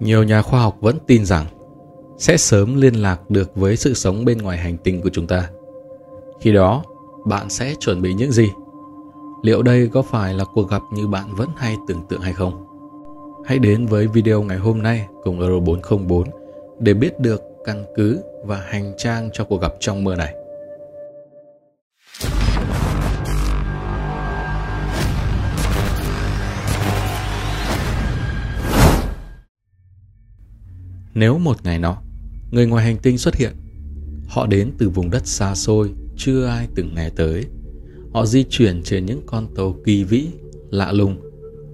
Nhiều nhà khoa học vẫn tin rằng sẽ sớm liên lạc được với sự sống bên ngoài hành tinh của chúng ta. Khi đó, bạn sẽ chuẩn bị những gì? Liệu đây có phải là cuộc gặp như bạn vẫn hay tưởng tượng hay không? Hãy đến với video ngày hôm nay cùng Euro 404 để biết được căn cứ và hành trang cho cuộc gặp trong mơ này. Nếu một ngày nọ, người ngoài hành tinh xuất hiện, họ đến từ vùng đất xa xôi, chưa ai từng nghe tới. Họ di chuyển trên những con tàu kỳ vĩ, lạ lùng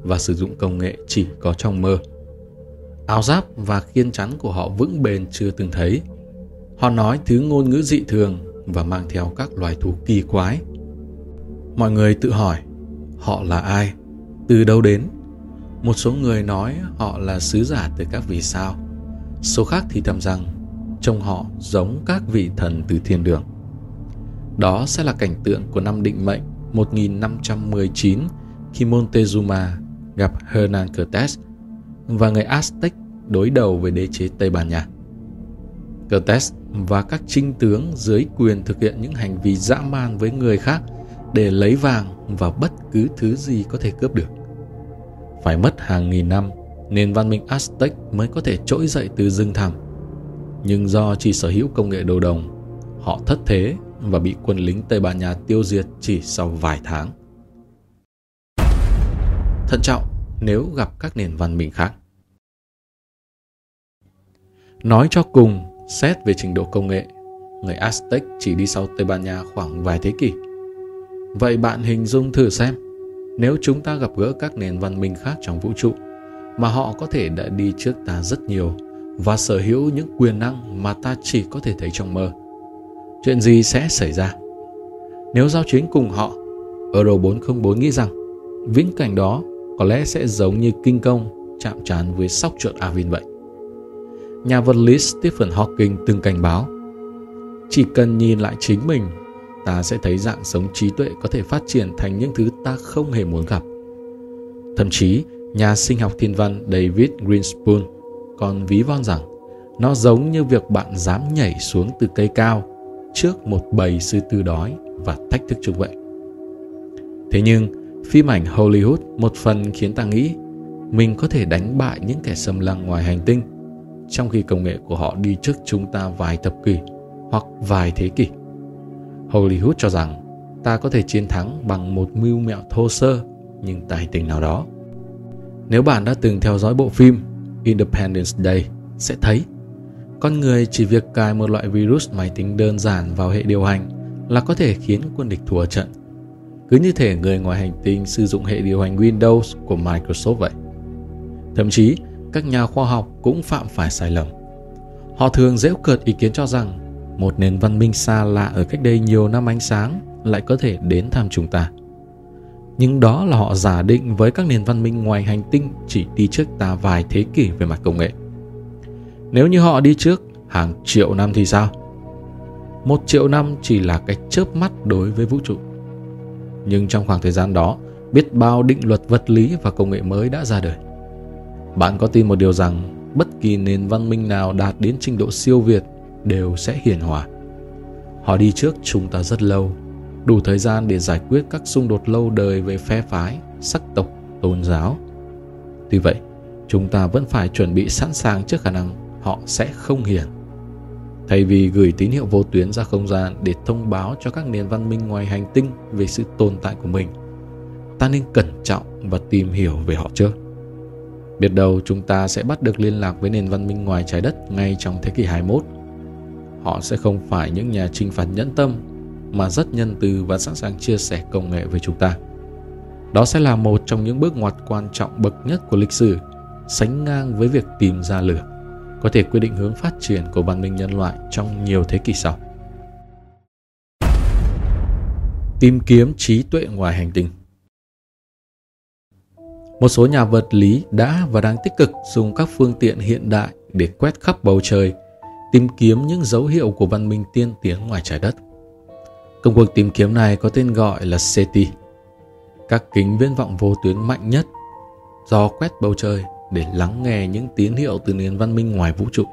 và sử dụng công nghệ chỉ có trong mơ. Áo giáp và khiên chắn của họ vững bền chưa từng thấy. Họ nói thứ ngôn ngữ dị thường và mang theo các loài thú kỳ quái. Mọi người tự hỏi, họ là ai? Từ đâu đến? Một số người nói họ là sứ giả từ các vì sao Số khác thì thầm rằng, trông họ giống các vị thần từ thiên đường. Đó sẽ là cảnh tượng của năm định mệnh 1519 khi Montezuma gặp Hernan Cortés và người Aztec đối đầu với đế chế Tây Ban Nha. Cortés và các trinh tướng dưới quyền thực hiện những hành vi dã man với người khác để lấy vàng và bất cứ thứ gì có thể cướp được. Phải mất hàng nghìn năm nền văn minh Aztec mới có thể trỗi dậy từ rừng thẳm. Nhưng do chỉ sở hữu công nghệ đồ đồng, họ thất thế và bị quân lính Tây Ban Nha tiêu diệt chỉ sau vài tháng. Thận trọng nếu gặp các nền văn minh khác. Nói cho cùng, xét về trình độ công nghệ, người Aztec chỉ đi sau Tây Ban Nha khoảng vài thế kỷ. Vậy bạn hình dung thử xem, nếu chúng ta gặp gỡ các nền văn minh khác trong vũ trụ, mà họ có thể đã đi trước ta rất nhiều và sở hữu những quyền năng mà ta chỉ có thể thấy trong mơ. Chuyện gì sẽ xảy ra? Nếu giao chiến cùng họ, Euro 404 nghĩ rằng viễn cảnh đó có lẽ sẽ giống như kinh công chạm trán với sóc chuột Avin vậy. Nhà vật lý Stephen Hawking từng cảnh báo chỉ cần nhìn lại chính mình ta sẽ thấy dạng sống trí tuệ có thể phát triển thành những thứ ta không hề muốn gặp. Thậm chí, Nhà sinh học thiên văn David Greenspoon còn ví von rằng nó giống như việc bạn dám nhảy xuống từ cây cao trước một bầy sư tử đói và thách thức chúng vậy. Thế nhưng, phim ảnh Hollywood một phần khiến ta nghĩ mình có thể đánh bại những kẻ xâm lăng ngoài hành tinh trong khi công nghệ của họ đi trước chúng ta vài thập kỷ hoặc vài thế kỷ. Hollywood cho rằng ta có thể chiến thắng bằng một mưu mẹo thô sơ nhưng tài tình nào đó. Nếu bạn đã từng theo dõi bộ phim Independence Day sẽ thấy con người chỉ việc cài một loại virus máy tính đơn giản vào hệ điều hành là có thể khiến quân địch thua trận. Cứ như thể người ngoài hành tinh sử dụng hệ điều hành Windows của Microsoft vậy. Thậm chí, các nhà khoa học cũng phạm phải sai lầm. Họ thường dễ cợt ý kiến cho rằng một nền văn minh xa lạ ở cách đây nhiều năm ánh sáng lại có thể đến thăm chúng ta nhưng đó là họ giả định với các nền văn minh ngoài hành tinh chỉ đi trước ta vài thế kỷ về mặt công nghệ. Nếu như họ đi trước hàng triệu năm thì sao? Một triệu năm chỉ là cái chớp mắt đối với vũ trụ. Nhưng trong khoảng thời gian đó, biết bao định luật vật lý và công nghệ mới đã ra đời. Bạn có tin một điều rằng bất kỳ nền văn minh nào đạt đến trình độ siêu việt đều sẽ hiển hòa. Họ đi trước chúng ta rất lâu đủ thời gian để giải quyết các xung đột lâu đời về phe phái, sắc tộc, tôn giáo. Tuy vậy, chúng ta vẫn phải chuẩn bị sẵn sàng trước khả năng họ sẽ không hiền. Thay vì gửi tín hiệu vô tuyến ra không gian để thông báo cho các nền văn minh ngoài hành tinh về sự tồn tại của mình, ta nên cẩn trọng và tìm hiểu về họ trước. Biết đâu chúng ta sẽ bắt được liên lạc với nền văn minh ngoài trái đất ngay trong thế kỷ 21. Họ sẽ không phải những nhà trinh phạt nhẫn tâm mà rất nhân từ và sẵn sàng chia sẻ công nghệ với chúng ta. Đó sẽ là một trong những bước ngoặt quan trọng bậc nhất của lịch sử, sánh ngang với việc tìm ra lửa, có thể quyết định hướng phát triển của văn minh nhân loại trong nhiều thế kỷ sau. Tìm kiếm trí tuệ ngoài hành tinh Một số nhà vật lý đã và đang tích cực dùng các phương tiện hiện đại để quét khắp bầu trời, tìm kiếm những dấu hiệu của văn minh tiên tiến ngoài trái đất – Công cuộc tìm kiếm này có tên gọi là SETI, các kính viễn vọng vô tuyến mạnh nhất do quét bầu trời để lắng nghe những tín hiệu từ nền văn minh ngoài vũ trụ.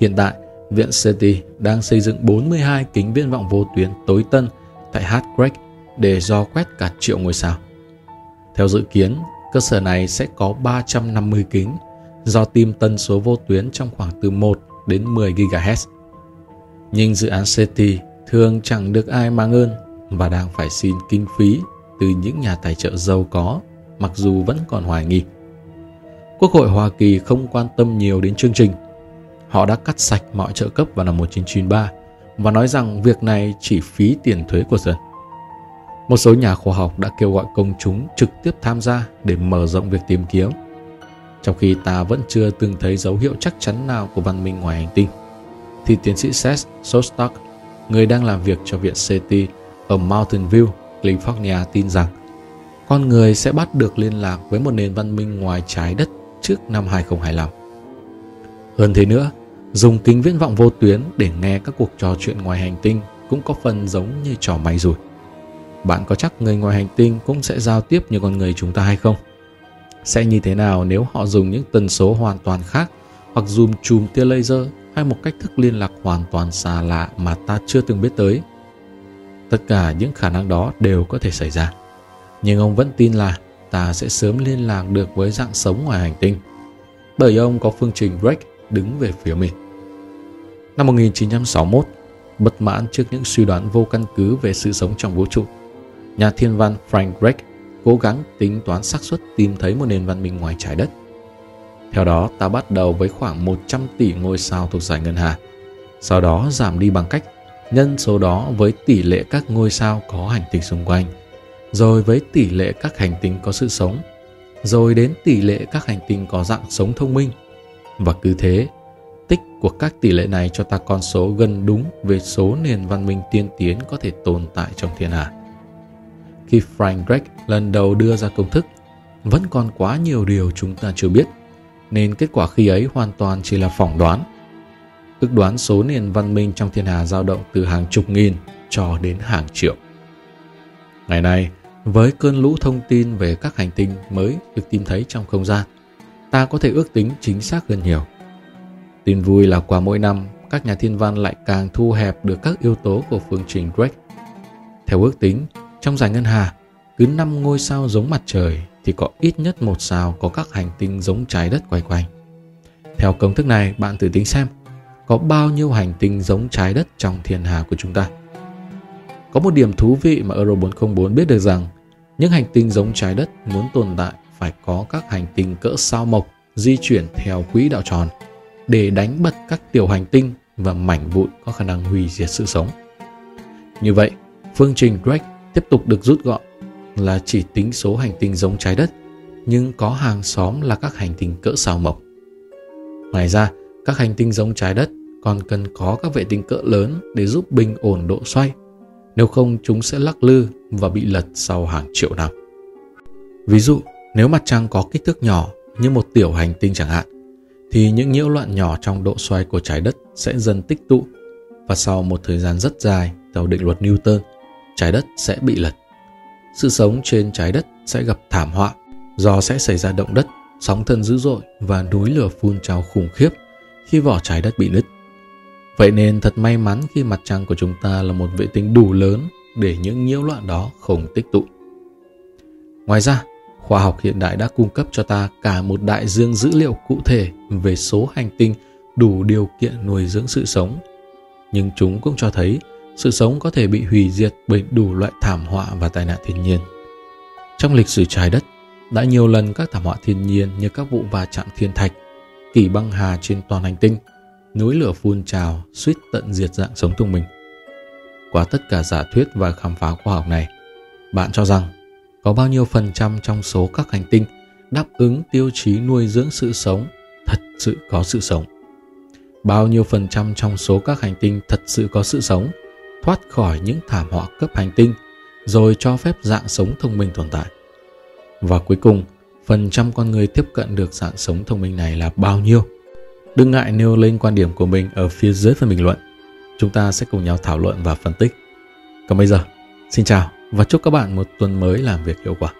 Hiện tại, Viện SETI đang xây dựng 42 kính viễn vọng vô tuyến tối tân tại Hartgreg để do quét cả triệu ngôi sao. Theo dự kiến, cơ sở này sẽ có 350 kính do tìm tần số vô tuyến trong khoảng từ 1 đến 10 GHz. Nhưng dự án SETI thường chẳng được ai mang ơn và đang phải xin kinh phí từ những nhà tài trợ giàu có mặc dù vẫn còn hoài nghi. Quốc hội Hoa Kỳ không quan tâm nhiều đến chương trình. Họ đã cắt sạch mọi trợ cấp vào năm 1993 và nói rằng việc này chỉ phí tiền thuế của dân. Một số nhà khoa học đã kêu gọi công chúng trực tiếp tham gia để mở rộng việc tìm kiếm. Trong khi ta vẫn chưa từng thấy dấu hiệu chắc chắn nào của văn minh ngoài hành tinh, thì tiến sĩ Seth Shostak, người đang làm việc cho Viện SETI ở Mountain View, California tin rằng con người sẽ bắt được liên lạc với một nền văn minh ngoài trái đất trước năm 2025. Hơn thế nữa, dùng kính viễn vọng vô tuyến để nghe các cuộc trò chuyện ngoài hành tinh cũng có phần giống như trò may rủi. Bạn có chắc người ngoài hành tinh cũng sẽ giao tiếp như con người chúng ta hay không? Sẽ như thế nào nếu họ dùng những tần số hoàn toàn khác hoặc dùng chùm tia laser hay một cách thức liên lạc hoàn toàn xa lạ mà ta chưa từng biết tới? Tất cả những khả năng đó đều có thể xảy ra. Nhưng ông vẫn tin là ta sẽ sớm liên lạc được với dạng sống ngoài hành tinh. Bởi ông có phương trình Drake đứng về phía mình. Năm 1961, bất mãn trước những suy đoán vô căn cứ về sự sống trong vũ trụ, nhà thiên văn Frank Drake cố gắng tính toán xác suất tìm thấy một nền văn minh ngoài trái đất. Theo đó, ta bắt đầu với khoảng 100 tỷ ngôi sao thuộc giải ngân hà. Sau đó giảm đi bằng cách nhân số đó với tỷ lệ các ngôi sao có hành tinh xung quanh, rồi với tỷ lệ các hành tinh có sự sống, rồi đến tỷ lệ các hành tinh có dạng sống thông minh. Và cứ thế, tích của các tỷ lệ này cho ta con số gần đúng về số nền văn minh tiên tiến có thể tồn tại trong thiên hạ. Khi Frank Drake lần đầu đưa ra công thức, vẫn còn quá nhiều điều chúng ta chưa biết, nên kết quả khi ấy hoàn toàn chỉ là phỏng đoán – ước đoán số nền văn minh trong thiên hà dao động từ hàng chục nghìn cho đến hàng triệu. Ngày nay, với cơn lũ thông tin về các hành tinh mới được tìm thấy trong không gian, ta có thể ước tính chính xác hơn nhiều. Tin vui là qua mỗi năm, các nhà thiên văn lại càng thu hẹp được các yếu tố của phương trình Drake. Theo ước tính, trong giải ngân hà, cứ 5 ngôi sao giống mặt trời thì có ít nhất một sao có các hành tinh giống trái đất quay quanh. Theo công thức này, bạn thử tính xem, có bao nhiêu hành tinh giống trái đất trong thiên hà của chúng ta. Có một điểm thú vị mà Euro 404 biết được rằng những hành tinh giống trái đất muốn tồn tại phải có các hành tinh cỡ sao mộc di chuyển theo quỹ đạo tròn để đánh bật các tiểu hành tinh và mảnh vụn có khả năng hủy diệt sự sống. Như vậy, phương trình Drake tiếp tục được rút gọn là chỉ tính số hành tinh giống trái đất nhưng có hàng xóm là các hành tinh cỡ sao mộc. Ngoài ra, các hành tinh giống trái đất còn cần có các vệ tinh cỡ lớn để giúp bình ổn độ xoay. Nếu không chúng sẽ lắc lư và bị lật sau hàng triệu năm. Ví dụ, nếu mặt trăng có kích thước nhỏ như một tiểu hành tinh chẳng hạn, thì những nhiễu loạn nhỏ trong độ xoay của trái đất sẽ dần tích tụ và sau một thời gian rất dài theo định luật Newton, trái đất sẽ bị lật. Sự sống trên trái đất sẽ gặp thảm họa do sẽ xảy ra động đất, sóng thần dữ dội và núi lửa phun trào khủng khiếp khi vỏ trái đất bị nứt. Vậy nên thật may mắn khi mặt trăng của chúng ta là một vệ tinh đủ lớn để những nhiễu loạn đó không tích tụ. Ngoài ra, khoa học hiện đại đã cung cấp cho ta cả một đại dương dữ liệu cụ thể về số hành tinh đủ điều kiện nuôi dưỡng sự sống. Nhưng chúng cũng cho thấy sự sống có thể bị hủy diệt bởi đủ loại thảm họa và tai nạn thiên nhiên. Trong lịch sử trái đất, đã nhiều lần các thảm họa thiên nhiên như các vụ va chạm thiên thạch, kỷ băng hà trên toàn hành tinh, núi lửa phun trào suýt tận diệt dạng sống thông minh. Qua tất cả giả thuyết và khám phá khoa học này, bạn cho rằng có bao nhiêu phần trăm trong số các hành tinh đáp ứng tiêu chí nuôi dưỡng sự sống thật sự có sự sống? Bao nhiêu phần trăm trong số các hành tinh thật sự có sự sống thoát khỏi những thảm họa cấp hành tinh rồi cho phép dạng sống thông minh tồn tại? Và cuối cùng, phần trăm con người tiếp cận được dạng sống thông minh này là bao nhiêu? Đừng ngại nêu lên quan điểm của mình ở phía dưới phần bình luận. Chúng ta sẽ cùng nhau thảo luận và phân tích. Còn bây giờ, xin chào và chúc các bạn một tuần mới làm việc hiệu quả.